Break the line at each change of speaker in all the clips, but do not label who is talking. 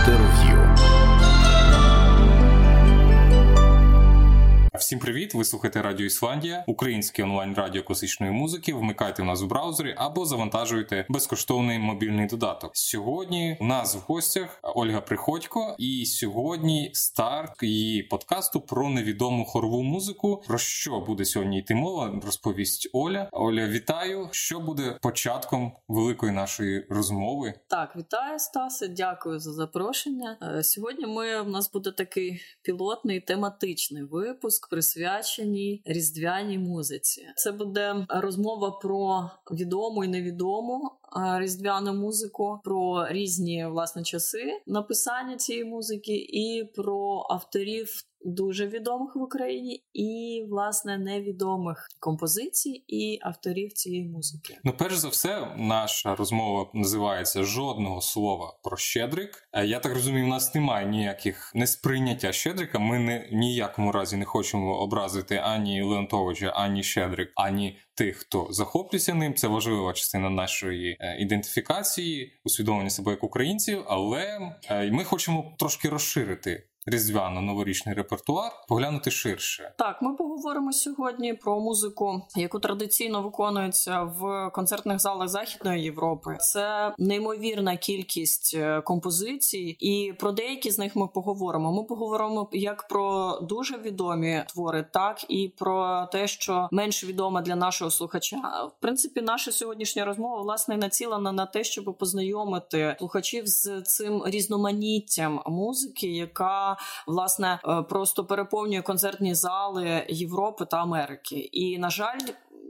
Інтерв'ю.
Всім привіт! Ви слухаєте Радіо Ісландія, українське онлайн радіо класичної музики. Вмикайте в нас у браузері або завантажуйте безкоштовний мобільний додаток. Сьогодні у нас в гостях Ольга Приходько, і сьогодні старт її подкасту про невідому хорову музику. Про що буде сьогодні йти мова? Розповість Оля. Оля, вітаю! Що буде початком великої нашої розмови?
Так, вітаю Стасе, дякую за запрошення. Е, сьогодні ми у нас буде такий пілотний тематичний випуск присвяченій різдвяній музиці. Це буде розмова про відому і невідому різдвяну музику, про різні власне часи написання цієї музики, і про авторів. Дуже відомих в Україні і власне невідомих композицій і авторів цієї музики.
Ну, перш за все, наша розмова називається жодного слова про Щедрик. Е, я так розумію, у нас немає ніяких несприйняття Щедрика. Ми не ніякому разі не хочемо образити ані Леонтовича, ані Щедрик, ані тих, хто захоплюється ним. Це важлива частина нашої е, ідентифікації, усвідомлення себе як українців, але е, ми хочемо трошки розширити різдвяно-новорічний репертуар, поглянути ширше.
Так, ми поговоримо сьогодні про музику, яку традиційно виконується в концертних залах Західної Європи. Це неймовірна кількість е, композицій, і про деякі з них ми поговоримо. Ми поговоримо як про дуже відомі твори, так і про те, що менш відоме для нашого слухача. В принципі, наша сьогоднішня розмова власне націлена на те, щоб познайомити слухачів з цим різноманіттям музики, яка власне е, просто переповнює концертні зали Європи та Америки. І на жаль,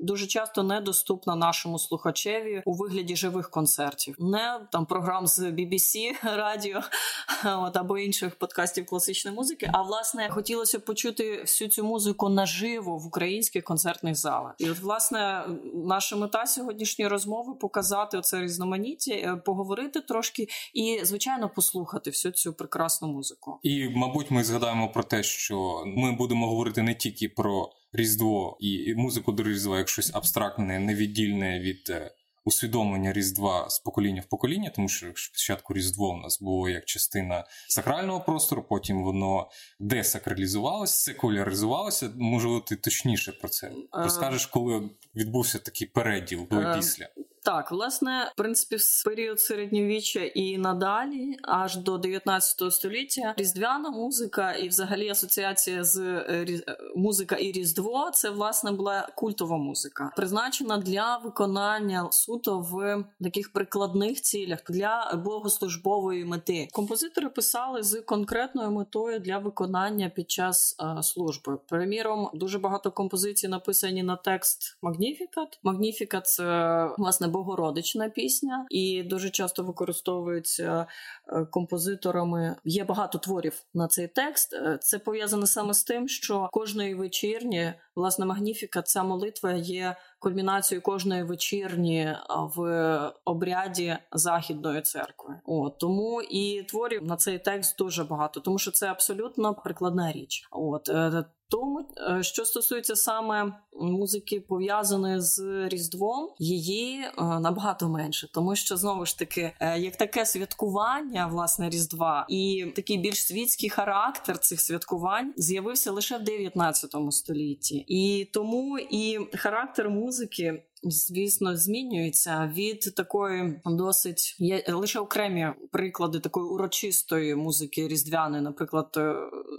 дуже часто недоступна нашому слухачеві у вигляді живих концертів, не там програм з BBC радіо от, або інших подкастів класичної музики. А власне хотілося почути всю цю музику наживо в українських концертних залах. І от власне наша мета сьогоднішньої розмови показати оце різноманіття, е, поговорити трошки і, звичайно, послухати всю цю прекрасну музику.
І, мабуть, ми згадаємо про те, що ми будемо говорити не тільки про. Різдво і музику до Різдва як щось абстрактне, невіддільне від е, усвідомлення Різдва з покоління в покоління, тому що спочатку Різдво у нас було як частина сакрального простору, потім воно десакралізувалося, секуляризувалося. Можливо, ти точніше про це е, розкажеш, коли відбувся такий переділ до після.
Так, власне, в принципі, в період середньовіччя і надалі, аж до 19 століття, різдвяна музика і, взагалі, асоціація з е. Е, музика і різдво це власне була культова музика, призначена для виконання суто в таких прикладних цілях для богослужбової мети. Композитори писали з конкретною метою для виконання під час е, служби. Приміром, дуже багато композицій написані на текст Magnificat. Magnificat – це власне богородична пісня, і дуже часто використовується е, композиторами. Є багато творів на цей текст. Е, це пов'язане саме з тим, що кожної вечірні власне магніфіка ця молитва є кульмінацією кожної вечірні в обряді західної церкви. От тому і творів на цей текст дуже багато, тому що це абсолютно прикладна річ. От е, тому, е, що стосується саме музики, пов'язаної з Різдвом, її е, набагато менше, тому що знову ж таки, е, як таке святкування власне Різдва, і такий більш світський характер цих святкувань з'явився лише в 19 столітті, і тому і характер музики звісно, змінюється від такої досить є лише окремі приклади такої урочистої музики різдвяної, наприклад, е,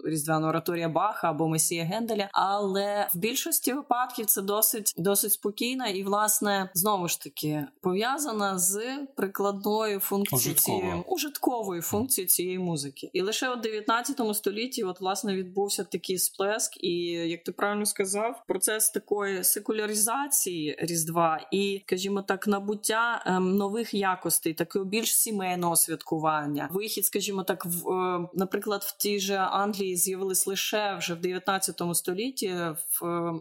різдвяна ораторія Баха або Месія Генделя. Але в більшості випадків це досить досить спокійна і, власне, знову ж таки пов'язана з прикладною функцією цієї ужитковою функцією цієї музики. І лише у 19 столітті, от власне, відбувся такий сплеск, і як ти правильно сказав, процес такої секуляризації різдва Різдва і, скажімо так, набуття ем, нових якостей, такого більш сімейного святкування. Вихід, скажімо так, в е, наприклад, в тій же Англії з'явились лише вже в 19 столітті, в е,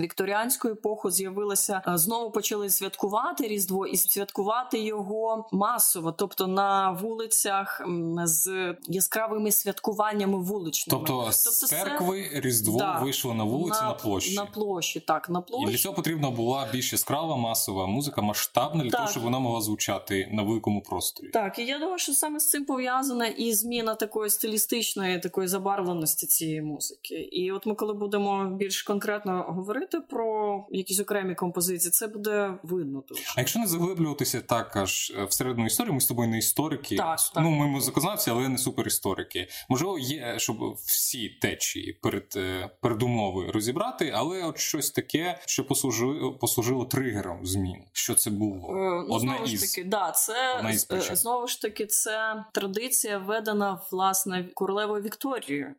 вікторіанську епоху з'явилося е, знову почали святкувати Різдво і святкувати його масово, тобто на вулицях з яскравими святкуваннями вуличними.
Тобто, тобто з церкви це... Різдво да, вийшло на вулиці на, на площі.
На площі, так на площі.
І для цього потрібна була більш яскрава яскрава масова музика, масштабна для так. того, щоб вона могла звучати на великому просторі.
Так, і я думаю, що саме з цим пов'язана і зміна такої стилістичної, такої забарвленості цієї музики. І от ми, коли будемо більш конкретно говорити про якісь окремі композиції, це буде видно. Дуже.
А якщо не заглиблюватися так аж е, всередину історії, ми з тобою не історики.
Так,
ну ми музикознавці, але не суперісторики. Можливо, є щоб всі течії перед е, передумови розібрати, але от щось таке, що послужило послужило тригером змін. Що це було?
Е, ну, Одна знову із ж таки, да, це Одна із знову ж таки це традиція введена власне королевою Вікторією.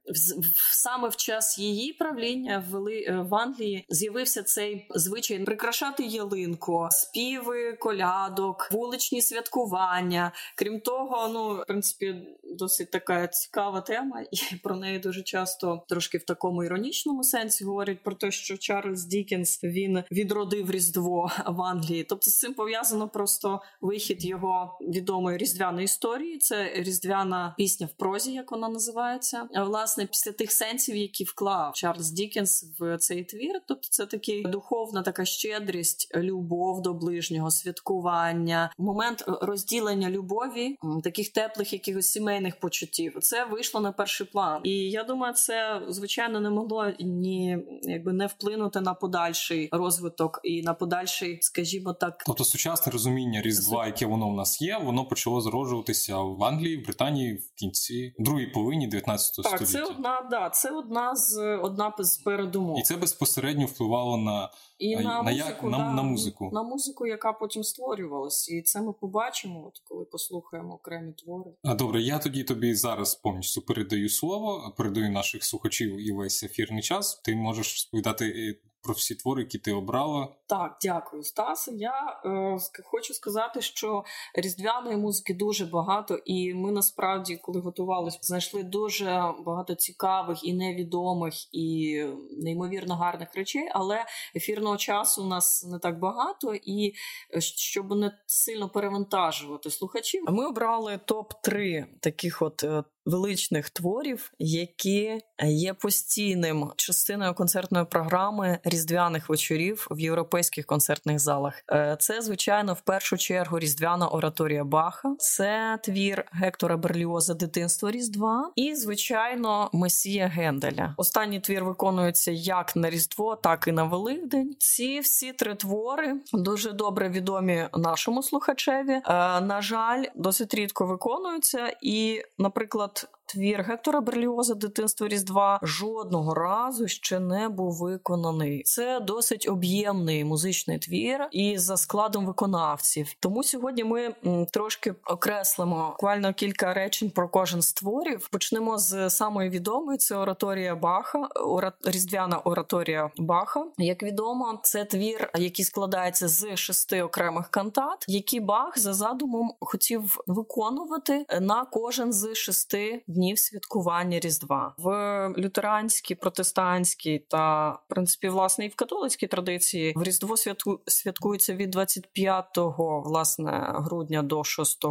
Саме в час її правління ввели в Англії з'явився цей звичай прикрашати ялинку, співи колядок, вуличні святкування. Крім того, ну в принципі досить така цікава тема, і про неї дуже часто трошки в такому іронічному сенсі говорять про те, що Чарльз Дікенс він відродив Різдво в Англії. Тобто з цим пов'язано просто вихід його відомої різдвяної історії. Це різдвяна пісня в прозі, як вона називається. Власне, після тих сенсів, які вклав Чарльз Дікенс в цей твір. Тобто, це такий духовна така щедрість, любов до ближнього святкування, момент розділення любові, таких теплих якихось сімейних почуттів. Це вийшло на перший план, і я думаю, це звичайно не могло ні якби не вплинути на подальший розвиток і на подальший, скажімо так,
тобто сучасне розуміння різдва, яке воно в нас є, воно почало зароджуватися в Англії, в Британії в кінці другій половині 19 століття.
Так, Це одна да, це одна з одна з передумов.
і це безпосередньо впливало на
і на,
на
музику,
на,
да,
на музику,
на музику, яка потім створювалась, і це ми побачимо, от коли послухаємо окремі твори.
А добре, я тоді тобі зараз повністю передаю слово, передаю наших слухачів і весь ефірний час. Ти можеш розповідати е, про всі твори, які ти обрала.
Так, дякую, Стасе. Я е, хочу сказати, що різдвяної музики дуже багато, і ми насправді, коли готувалися, знайшли дуже багато цікавих і невідомих, і неймовірно гарних речей. Але ефірного часу у нас не так багато, і е, щоб не сильно перевантажувати слухачів, ми обрали топ 3 таких от е, величних творів, які є постійним частиною концертної програми різдвяних вечорів в європейських концертних залах. Е, це, звичайно, в першу чергу різдвяна ораторія Баха, це твір Гектора Берліоза Дитинство Різдва і, звичайно, Месія Генделя. Останній твір виконується як на Різдво, так і на Великдень. Ці всі три твори дуже добре відомі нашому слухачеві. Е, на жаль, досить рідко виконуються, і, наприклад not твір Гектора Берліоза Дитинство Різдва жодного разу ще не був виконаний. Це досить об'ємний музичний твір і за складом виконавців. Тому сьогодні ми трошки окреслимо буквально кілька речень про кожен з творів. Почнемо з самої відомої це ораторія Баха, різдвяна ораторія Баха. Як відомо, це твір, який складається з шести окремих кантат, які Бах за задумом хотів виконувати на кожен з шести днів святкування Різдва в лютеранській, протестантській та в принципі власне і в католицькій традиції в Різдво святку святкується від 25 власне грудня до 6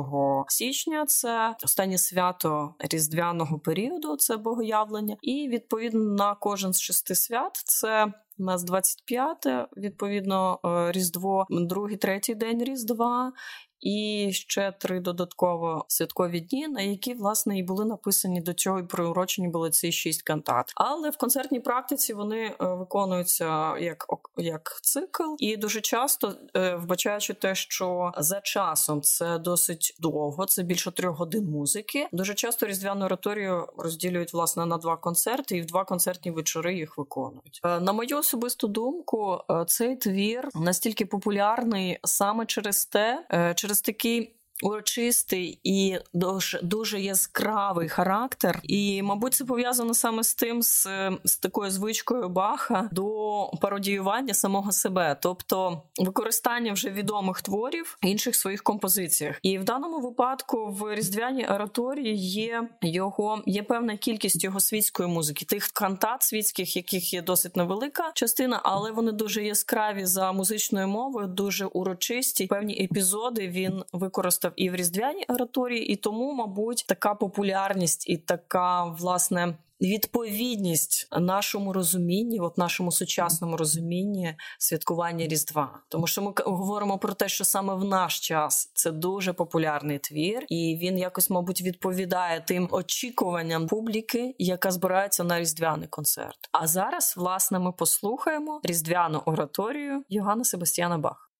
січня. Це останнє свято різдвяного періоду, це богоявлення, і відповідно на кожен з шести свят це. У нас 25, відповідно, е, Різдво, другий, третій день Різдва, і ще три додатково святкові дні, на які власне і були написані до цього і приурочені були ці шість кантат. Але в концертній практиці вони е, виконуються як як цикл, і дуже часто е, вбачаючи те, що за часом це досить довго, це більше трьох годин музики. Дуже часто різдвяну ораторію розділюють власне на два концерти, і в два концертні вечори їх виконують. Е, на мою особисту думку, цей твір настільки популярний саме через те, через через такий урочистий і дуже дуже яскравий характер. І, мабуть, це пов'язано саме з тим, з, з такою звичкою Баха до пародіювання самого себе, тобто використання вже відомих творів в інших своїх композиціях. І в даному випадку в різдвяній ораторії є його є певна кількість його світської музики, тих кантат світських, яких є досить невелика частина, але вони дуже яскраві за музичною мовою, дуже урочисті. Певні епізоди він використав і в різдвяній ораторії, і тому, мабуть, така популярність і така власне відповідність нашому розумінні, от нашому сучасному розумінні святкування Різдва. Тому що ми говоримо про те, що саме в наш час це дуже популярний твір, і він якось, мабуть, відповідає тим очікуванням публіки, яка збирається на різдвяний концерт. А зараз, власне, ми послухаємо різдвяну ораторію Йоганна Себастьяна Бах.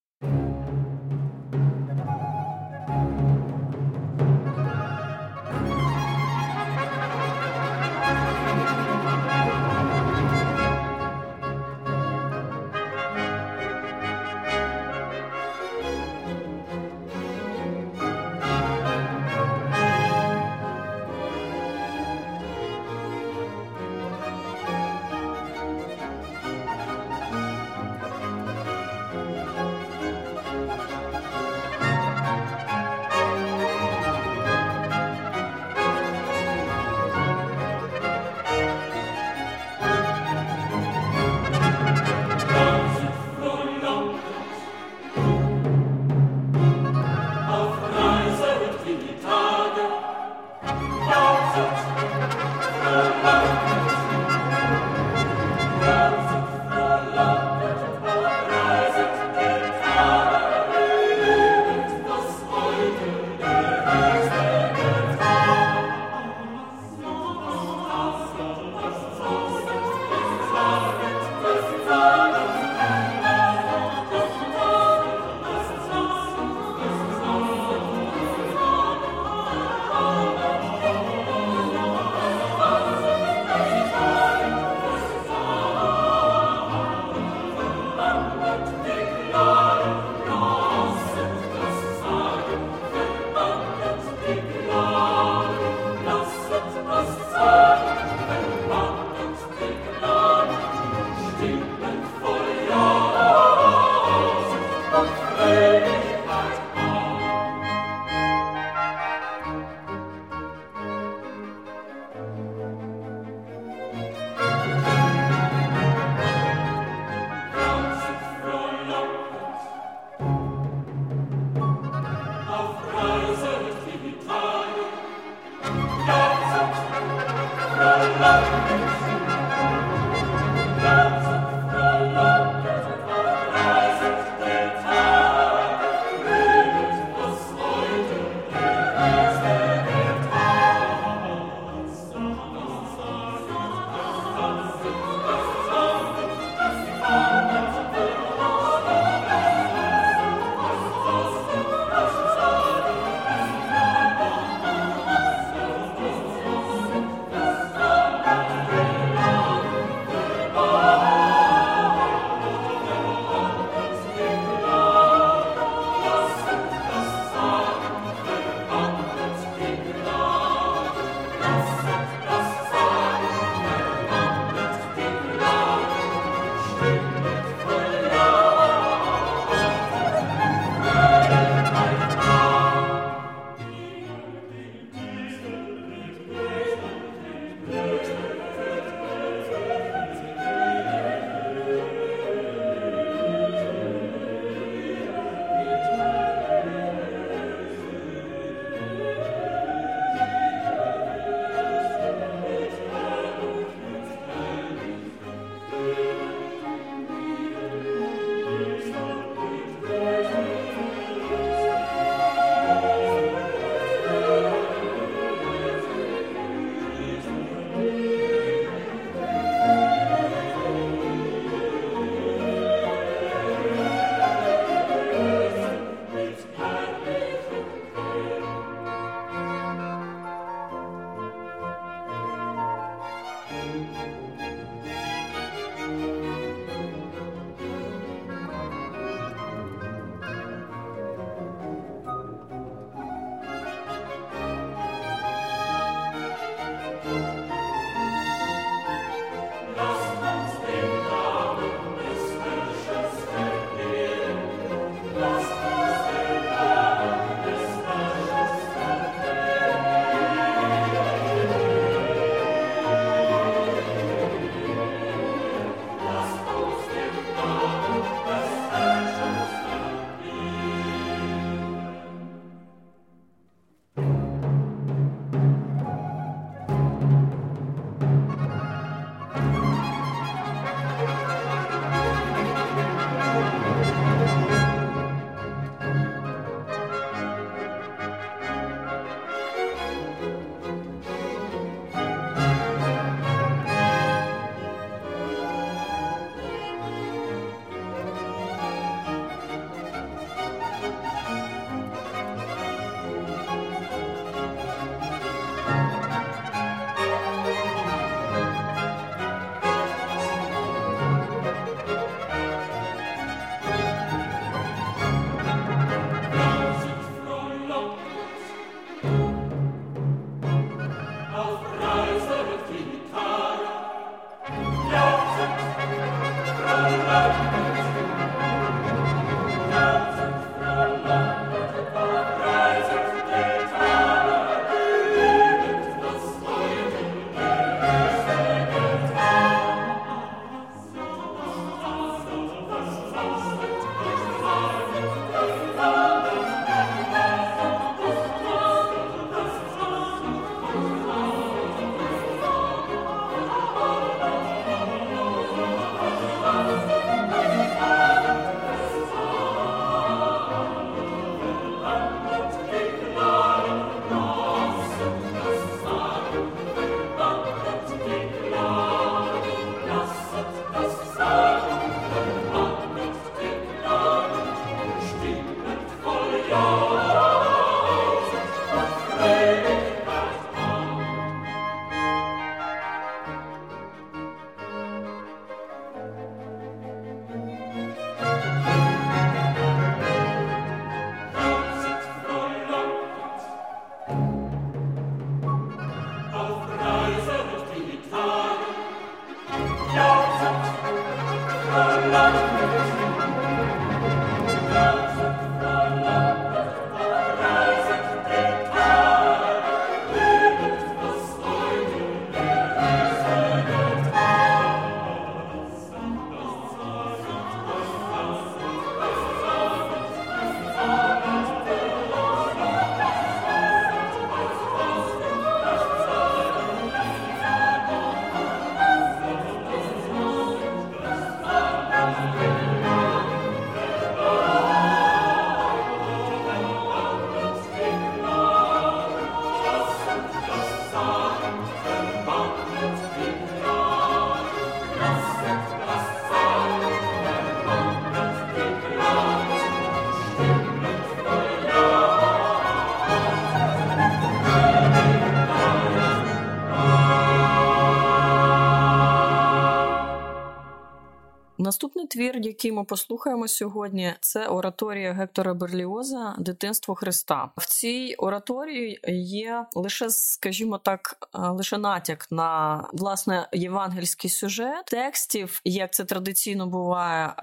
Твір, який ми послухаємо сьогодні, це ораторія Гектора Берліоза Дитинство Христа. В цій ораторії є лише, скажімо так, лише натяк на власне євангельський сюжет текстів, як це традиційно буває,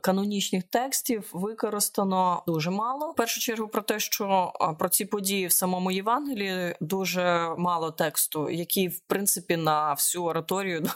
канонічних текстів використано дуже мало. В першу чергу про те, що про ці події в самому Євангелії дуже мало тексту, який в принципі на всю ораторію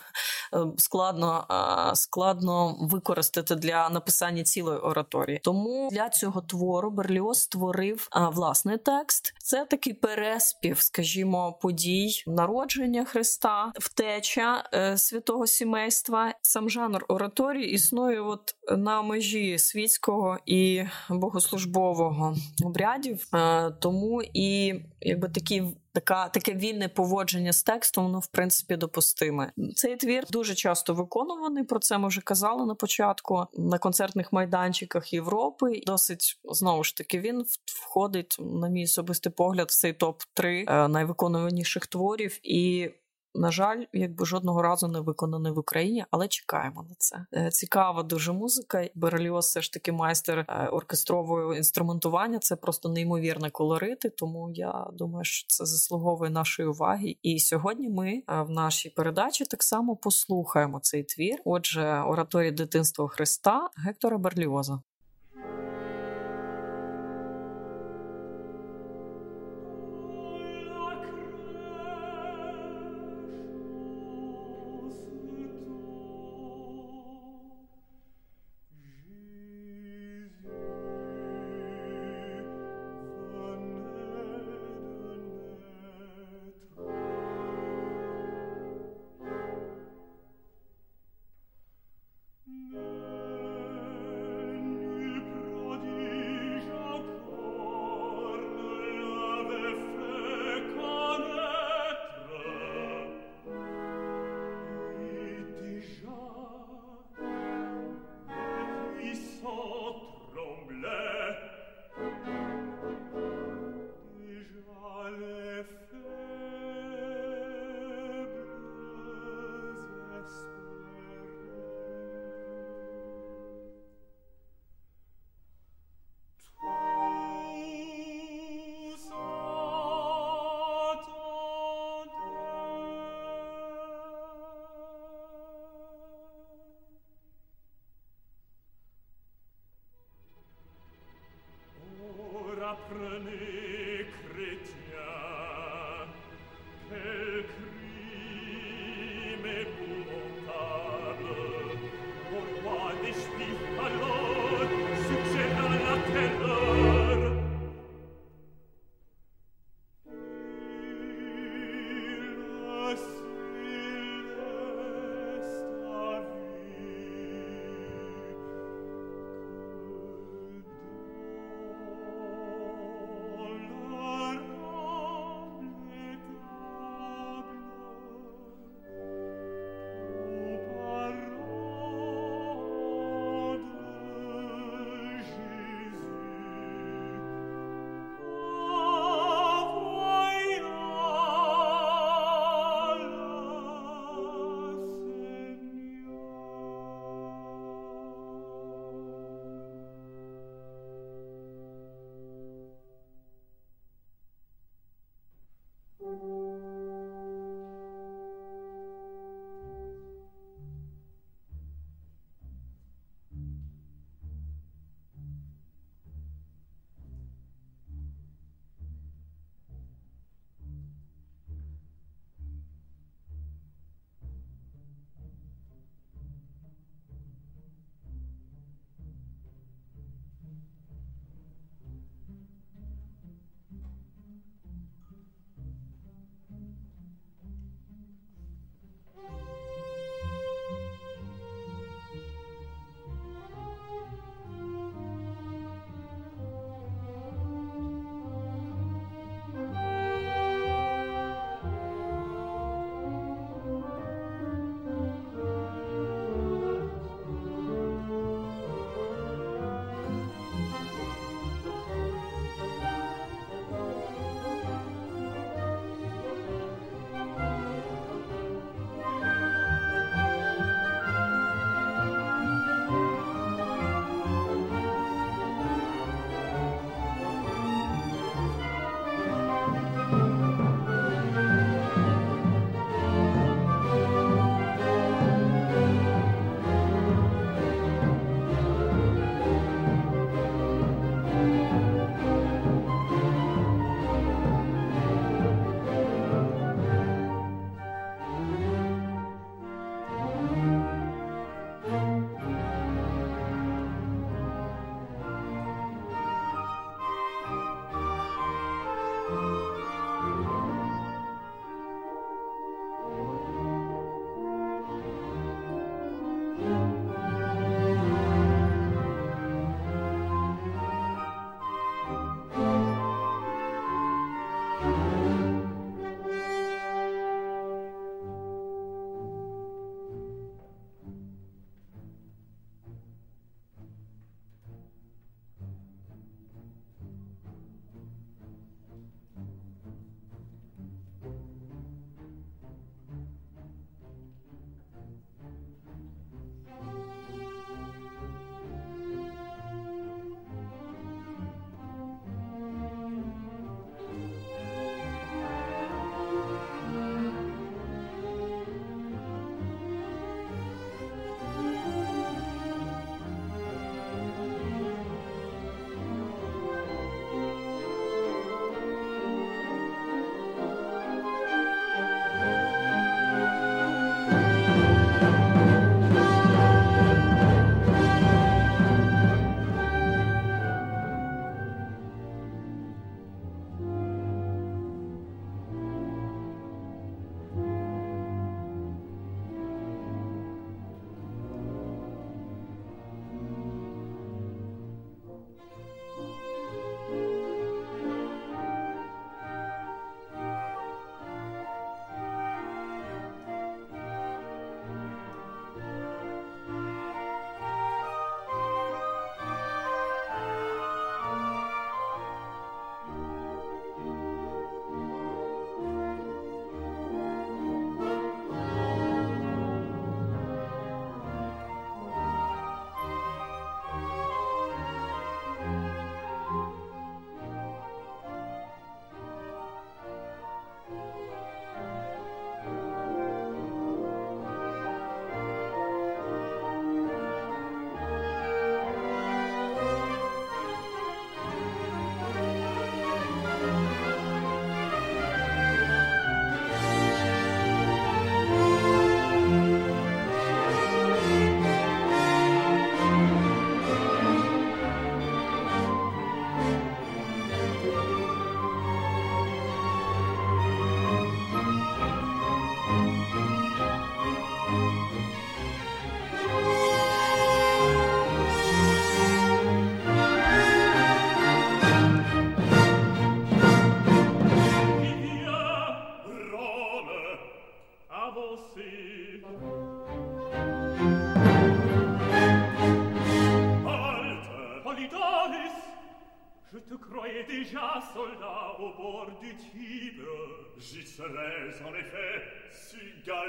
складно складно використати для написання цілої ораторії. Тому для цього твору Берліоз створив власний текст. Це такий переспів, скажімо, подій народження Христа, втеча е, святого сімейства. Сам жанр ораторії існує от на межі світського і богослужбового обрядів, е, тому і якби такі така таке вільне поводження з текстом, воно в принципі допустиме. Цей твір дуже часто виконуваний. Про це ми вже казали на початку на концертних майданчиках Європи. Досить знову ж таки він входить на мій особистий погляд в цей топ 3 е, найвиконуваніших творів і на жаль, якби жодного разу не виконаний в Україні, але чекаємо на це. Е, цікава дуже музика. Береліос все ж таки майстер е, оркестрового інструментування. Це просто неймовірне колорити. Тому я думаю, що це заслуговує нашої уваги. І сьогодні ми е, в нашій передачі так само послухаємо цей твір. Отже, ораторія дитинства Христа Гектора Берліоза.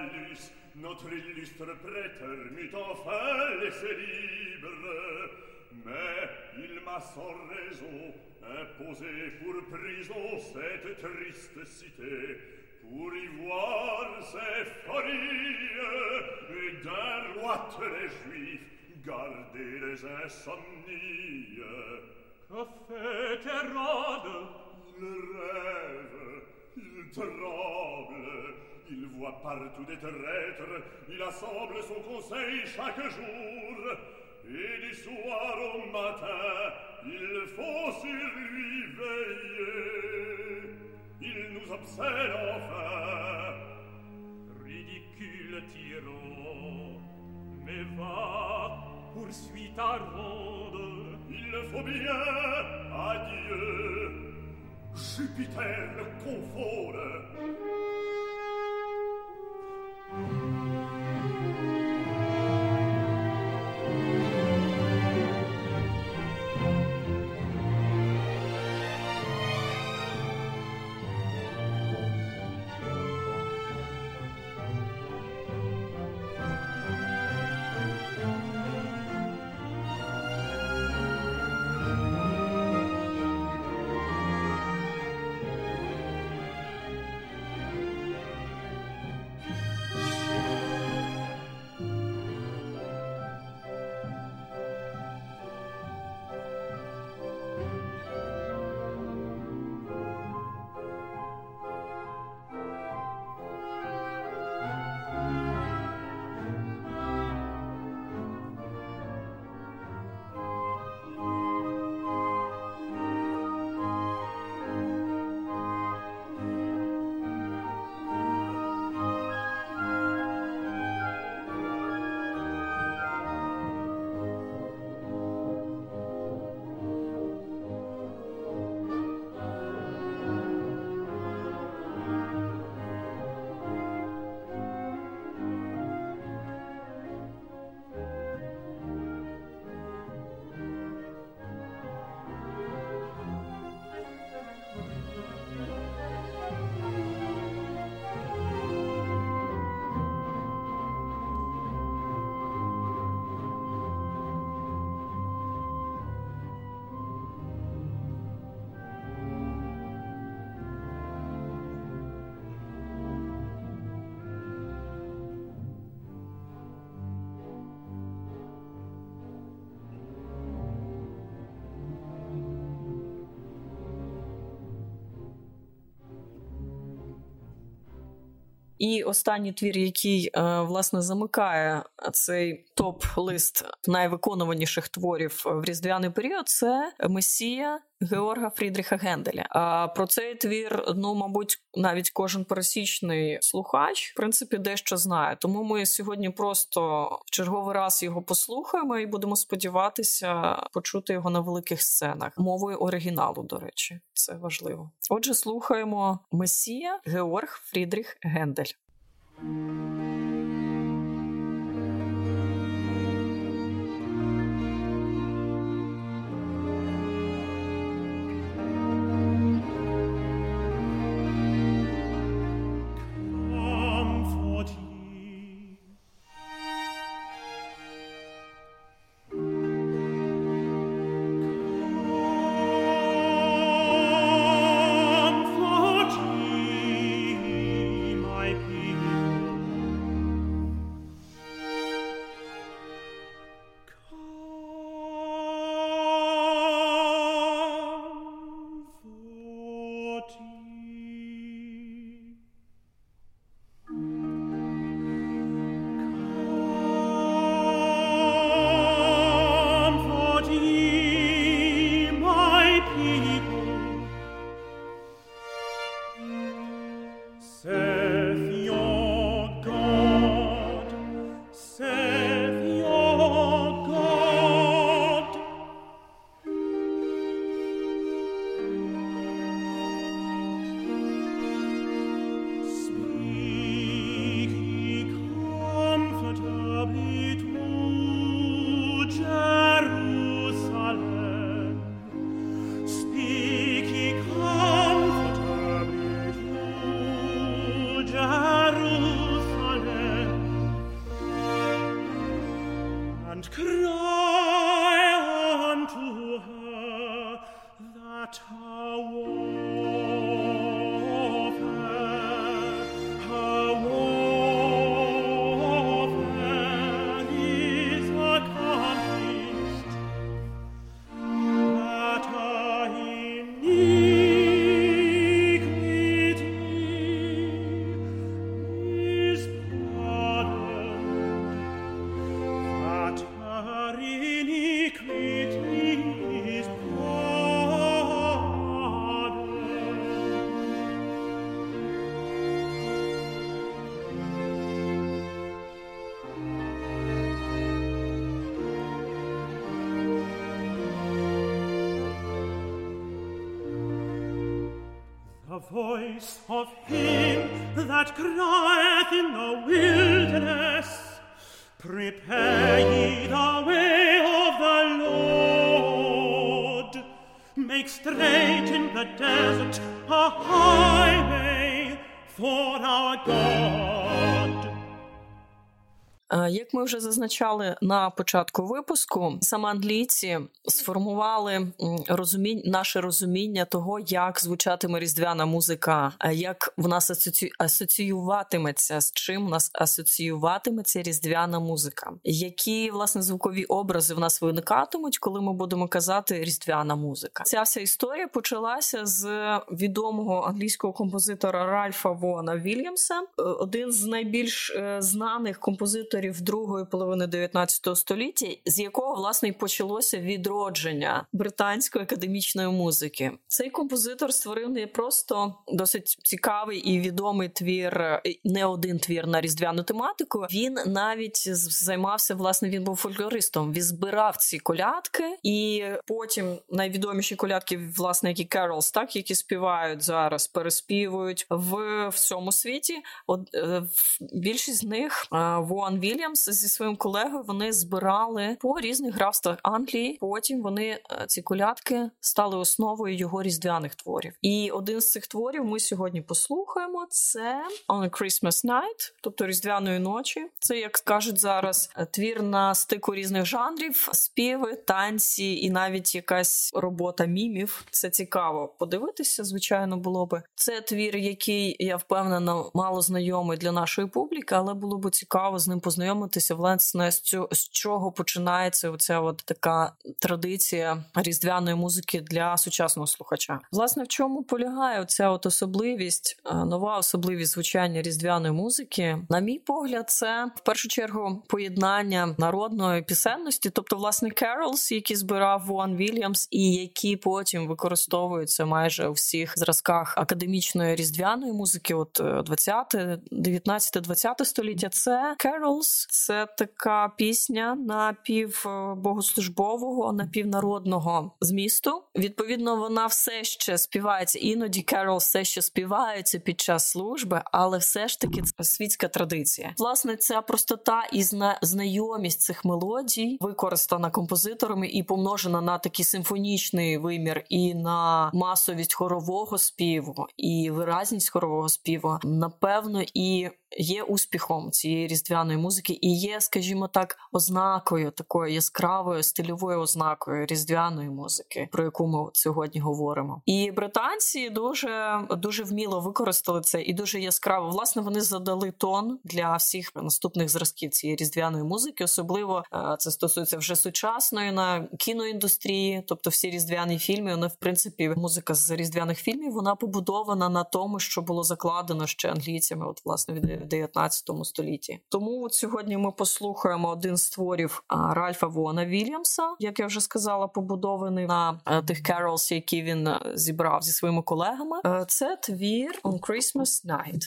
bellis, notre illustre prêteur mit offert et libre. Mais il m'a sans raison imposé pour prison cette triste cité, pour y voir ses fories, et d'un roi très juif garder les insomnies.
Que fait Hérode
Il rêve, il tremble, Il voit partout des traîtres, il assemble son conseil chaque jour. Et du soir au matin, il faut sur lui veiller. Il nous obsède enfin.
Ridicule tyran, mais va, poursuis ta ronde.
Il le faut bien, adieu. Jupiter le confond.
І останній твір, який е, власне замикає цей топ-лист найвиконуваніших творів в різдвяний період, це Месія Георга Фрідріха Генделя. А про цей твір, ну мабуть, навіть кожен пересічний слухач в принципі дещо знає. Тому ми сьогодні просто в черговий раз його послухаємо і будемо сподіватися почути його на великих сценах мовою оригіналу. До речі, це важливо. Отже, слухаємо Месія Георг Фрідріх Гендель.
Voice of him that crieth in the wilderness, Prepare ye the way of the Lord. Make straight in the desert a highway for our God.
Е, як ми вже зазначали на початку випуску, саме англійці сформували розуміння наше розуміння того, як звучатиме різдвяна музика, е, як в нас асоці... асоціюватиметься з чим у нас асоціюватиметься різдвяна музика, які власне звукові образи в нас виникатимуть, коли ми будемо казати різдвяна музика. Ця вся історія почалася з відомого англійського композитора Ральфа Вона Вільямса, е, один з найбільш знаних композиторів авторів другої половини 19 століття, з якого власне й почалося відродження британської академічної музики. Цей композитор створив не просто досить цікавий і відомий твір, не один твір на різдвяну тематику. Він навіть займався власне. Він був фольклористом. Він збирав ці колядки, і потім найвідоміші колядки, власне, які Керолс, так які співають зараз, переспівують в всьому світі. От е, більшість з них Вон Вільямс зі своїм колегою вони збирали по різних графствах Англії. Потім вони е, ці колядки стали основою його різдвяних творів. І один з цих творів ми сьогодні послухаємо. Це «On a Christmas Night», тобто різдвяної ночі. Це як кажуть зараз твір на стику різних жанрів, співи, танці і навіть якась робота мімів. Це цікаво подивитися. Звичайно, було би це твір, який я впевнена мало знайомий для нашої публіки, але було б цікаво з ним познайомитися познайомитися власне з цього з чого починається оця от така традиція різдвяної музики для сучасного слухача. Власне, в чому полягає оця от особливість, е, нова особливість звучання різдвяної музики? На мій погляд, це в першу чергу поєднання народної пісенності, тобто власне керолс, які збирав Вон Вільямс, і які потім використовуються майже у всіх зразках академічної різдвяної музики, от 20, 19, 20 століття. Це керолс Carols це така пісня напівбогослужбового, напівнародного змісту. Відповідно, вона все ще співається. Іноді Керол все ще співається під час служби, але все ж таки це світська традиція. Власне, ця простота і знайомість цих мелодій використана композиторами і помножена на такий симфонічний вимір, і на масовість хорового співу, і виразність хорового співу, напевно, і є успіхом цієї різдвяної музики і є, скажімо так, ознакою такою яскравою стильовою ознакою різдвяної музики, про яку ми сьогодні говоримо. І британці дуже дуже вміло використали це і дуже яскраво. Власне, вони задали тон для всіх наступних зразків цієї різдвяної музики. Особливо е, це стосується вже сучасної на кіноіндустрії, тобто всі різдвяні фільми. Вони, в принципі, музика з різдвяних фільмів вона побудована на тому, що було закладено ще англійцями, от власне від в 19 столітті. Тому от сьогодні ми послухаємо один з творів Ральфа Вона Вільямса, як я вже сказала, побудований на е, тих керолс, які він е, зібрав зі своїми колегами. Е, це твір «On Christmas Night».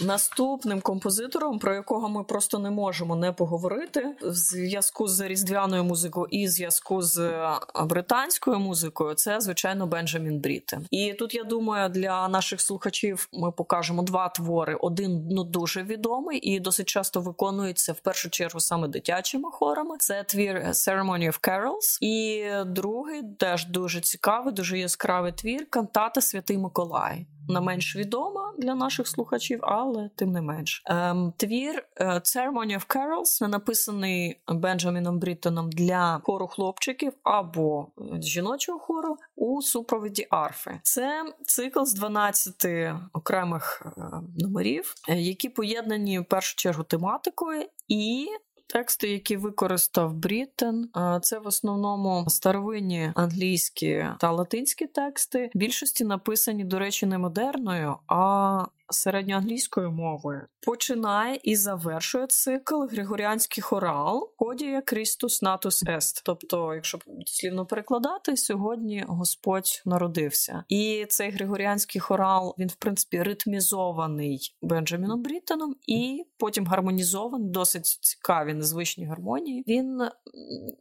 Наступним композитором, про якого ми просто не можемо не поговорити, в зв'язку з різдвяною музикою і зв'язку з е, британською музикою, це звичайно Бенджамін Бріттен. І тут я думаю, для наших слухачів ми покажемо два твори. Один ну дуже відомий і досить часто виконується в першу чергу саме дитячими хорами. Це твір Ceremony of Carols. І другий теж дуже цікавий, дуже яскравий твір кантата Святий Миколай не менш відома для наших слухачів, але тим не менш. Ем, Твір е, Ceremony of Carols написаний Бенджаміном Бріттоном для хору хлопчиків або жіночого хору у супроводі арфи. Це цикл з 12 окремих е, номерів, е, які поєднані в першу чергу тематикою і Тексти, які використав Бріттен, це в основному старовинні англійські та латинські тексти. Більшості написані, до речі, не модерною, а середньоанглійською мовою. Починає і завершує цикл Григоріанський хорал Кодія Крістус Натус Ест. Тобто, якщо дослівно перекладати, сьогодні Господь народився. І цей Григоріанський хорал він, в принципі, ритмізований Бенджаміном Бріттоном і потім гармонізований, досить цікаві, незвичні гармонії. Він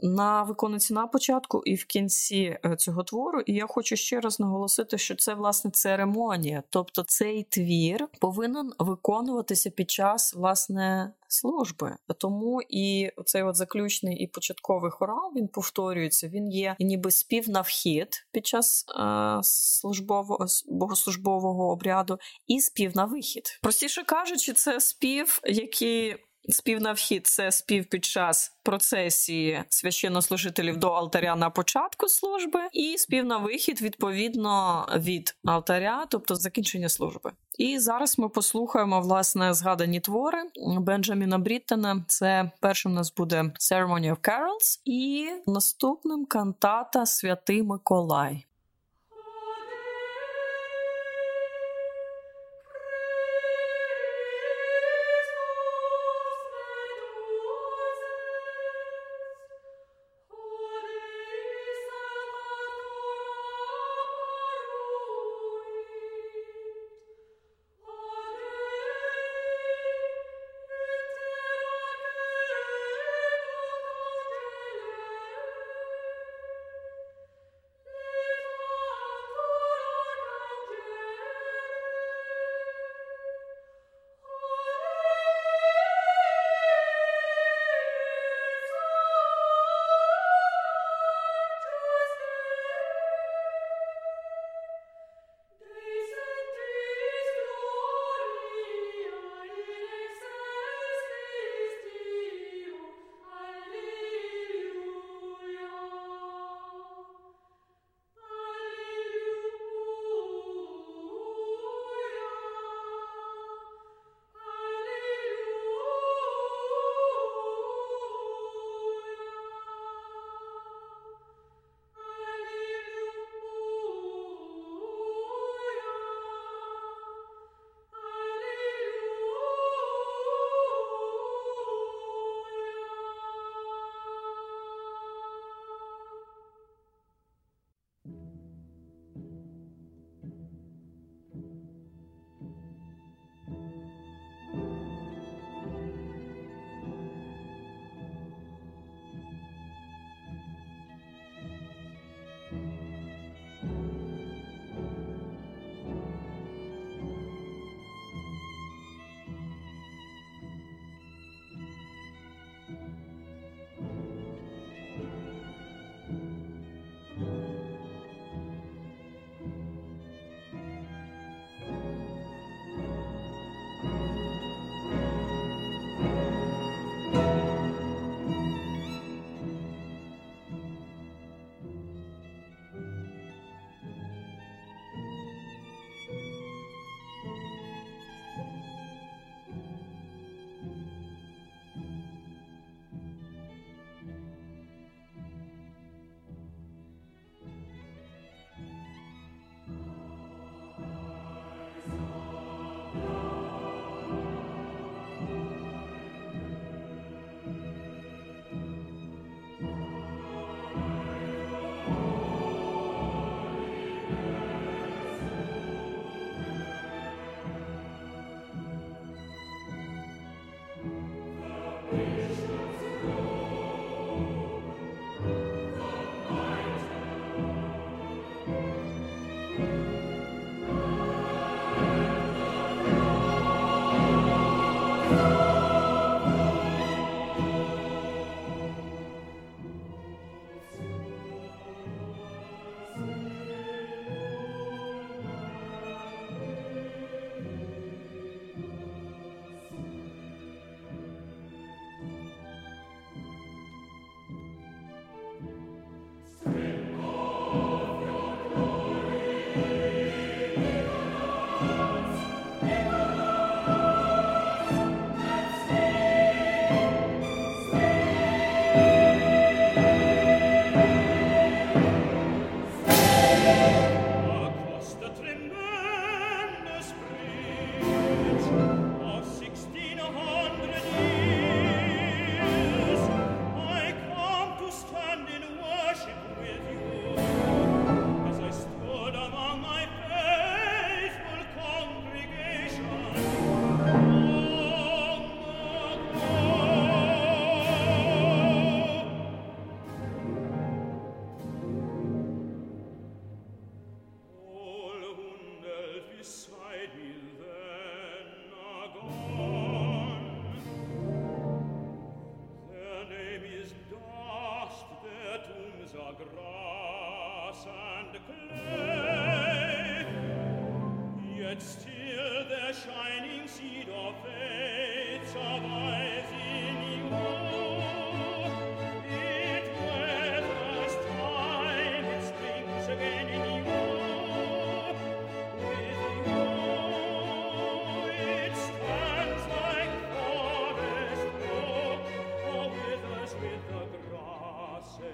на виконується на початку і в кінці е, цього твору. І я хочу ще раз наголосити, що це власне церемонія, тобто цей твір повинен виконуватися під час власне служби. Тому і цей от заключний і початковий хорал він повторюється. Він є ніби спів на вхід під час е, службового богослужбового обряду, і спів на вихід. Простіше кажучи, це спів, який Спів на вхід це спів під час процесії священнослужителів до алтаря на початку служби, і спів на вихід відповідно від алтаря, тобто закінчення служби. І зараз ми послухаємо власне згадані твори Бенджаміна Бріттена. Це першим у нас буде Ceremony of Carols і наступним кантата Святий Миколай.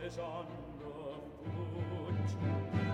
sangue fuig.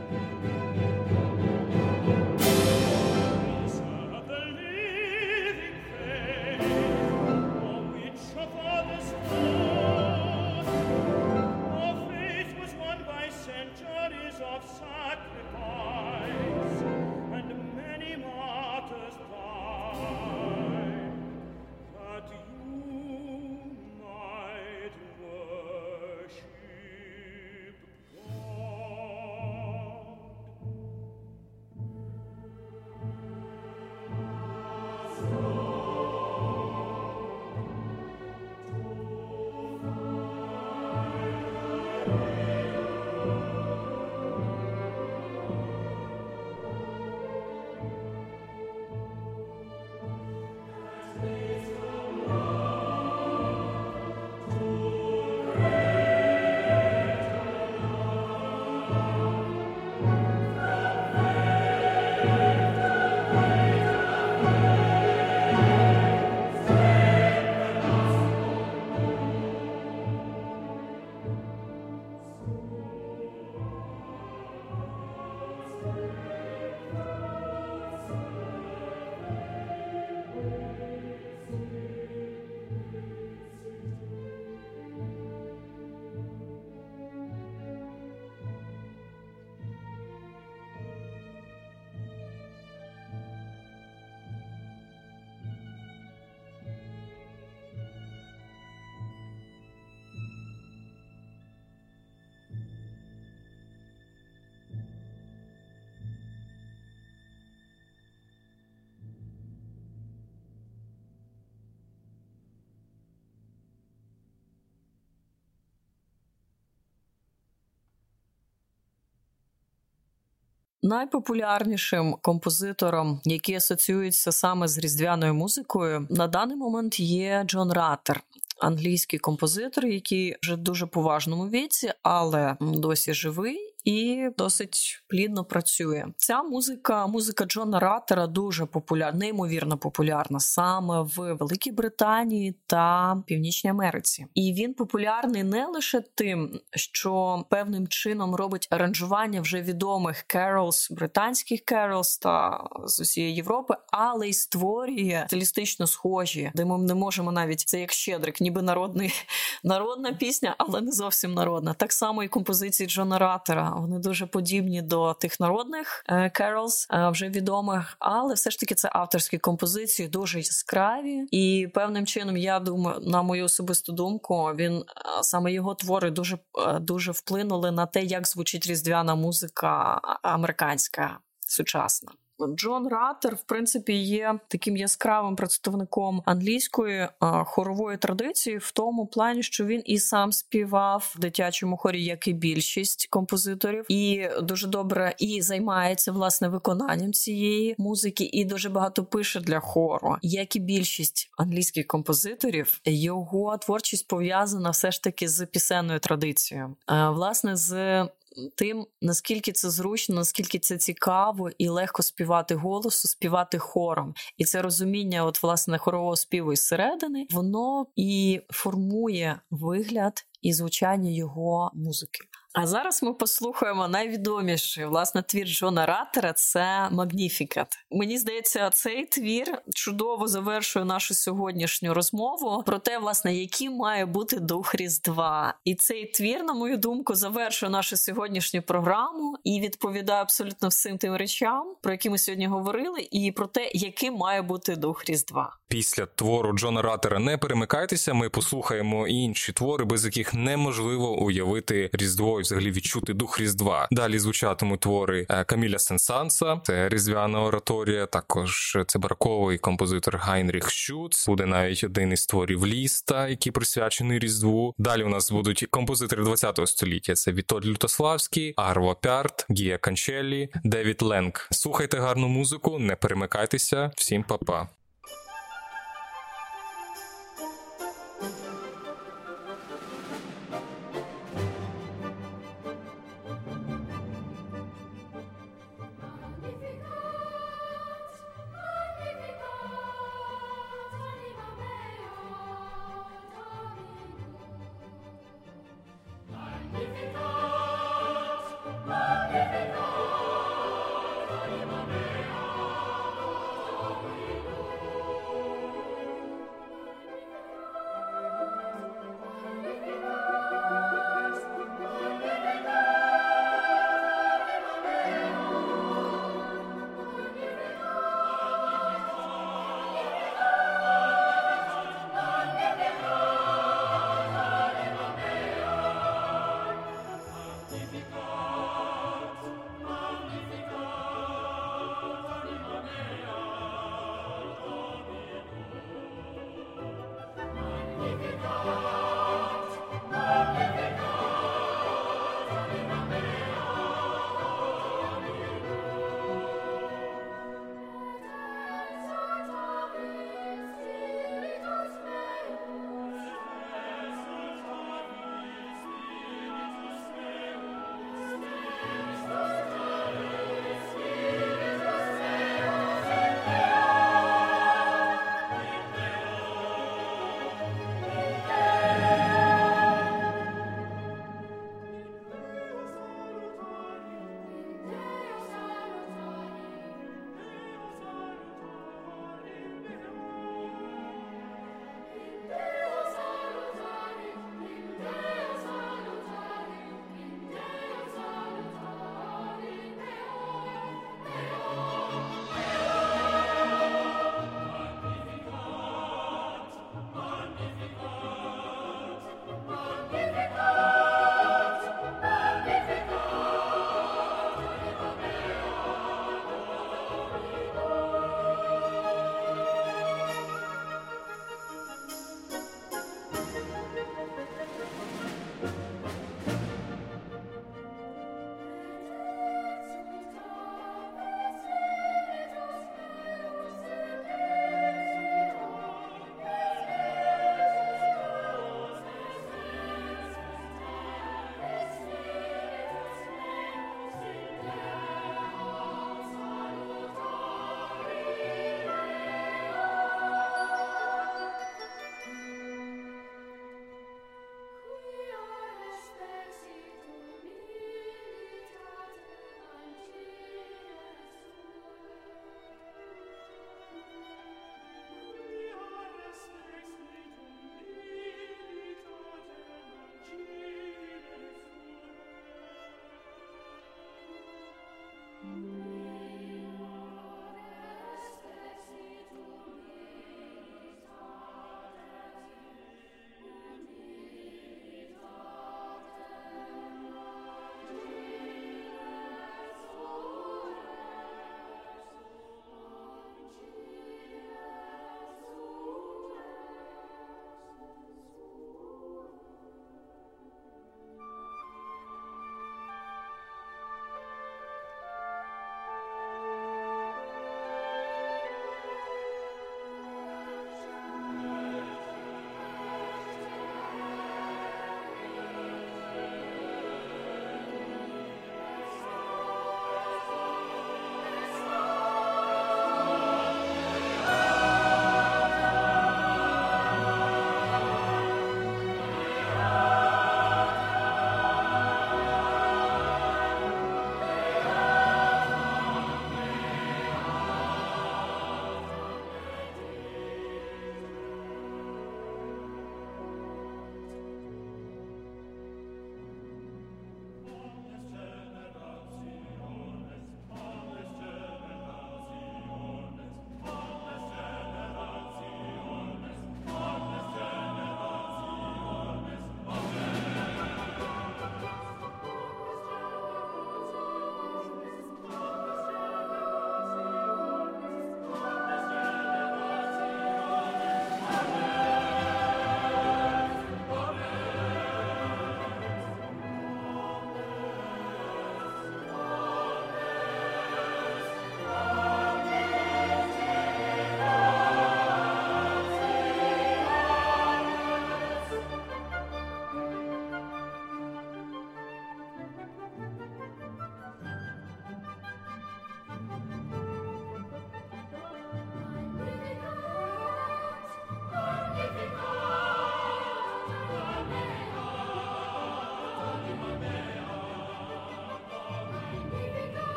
Найпопулярнішим композитором, який асоціюється саме з різдвяною музикою, на даний момент є Джон Раттер, англійський композитор, який вже дуже поважному віці, але досі живий і досить плідно працює. Ця музика, музика Джона Раттера, дуже популярна, неймовірно популярна саме в Великій Британії та Північній Америці. І він популярний не лише тим, що певним чином робить аранжування вже відомих керолс, британських керолс та з усієї Європи, але й створює стилістично схожі, де ми не можемо навіть це як щедрик, ніби народний народна пісня, але не зовсім народна. Так само і композиції Джона Раттера вони дуже подібні до тих народних керолс, вже відомих, але все ж таки це авторські композиції, дуже яскраві. І певним чином, я думаю, на мою особисту думку, він е, саме його твори дуже е, дуже вплинули на те, як звучить різдвяна музика американська сучасна. Джон Раттер, в принципі, є таким яскравим представником англійської хорової традиції, в тому плані, що він і сам співав в дитячому хорі, як і більшість композиторів, і дуже добре і займається власне виконанням цієї музики, і дуже багато пише для хору, як і більшість англійських композиторів. Його творчість пов'язана все ж таки з пісенною традицією, власне з тим, наскільки це зручно, наскільки це цікаво і легко співати голосу, співати хором. І це розуміння, от власне хорового співу із середини, воно і формує вигляд і звучання його музики. А зараз ми послухаємо найвідоміший власне твір Джона Раттера це Магніфікат. Мені здається, цей твір чудово завершує нашу сьогоднішню розмову про те, власне, який має бути дух Різдва. І цей твір, на мою думку, завершує нашу сьогоднішню програму і відповідає абсолютно всім тим речам, про які ми сьогодні говорили, і про те, яким має бути дух Різдва.
Після твору Джона Раттера не перемикайтеся. Ми послухаємо інші твори, без яких неможливо уявити Різдво дозволить взагалі відчути дух Різдва. Далі звучатимуть твори е, Каміля Сенсанса, це різдвяна ораторія. Також це барковий композитор Гайнріх Шуц. Буде навіть один із творів ліста, який присвячений Різдву. Далі у нас будуть композитори 20-го століття. Це Вітоль Лютославський, Арво Пярт, Гія Канчеллі, Девід Ленк. Слухайте гарну музику, не перемикайтеся. Всім па-па.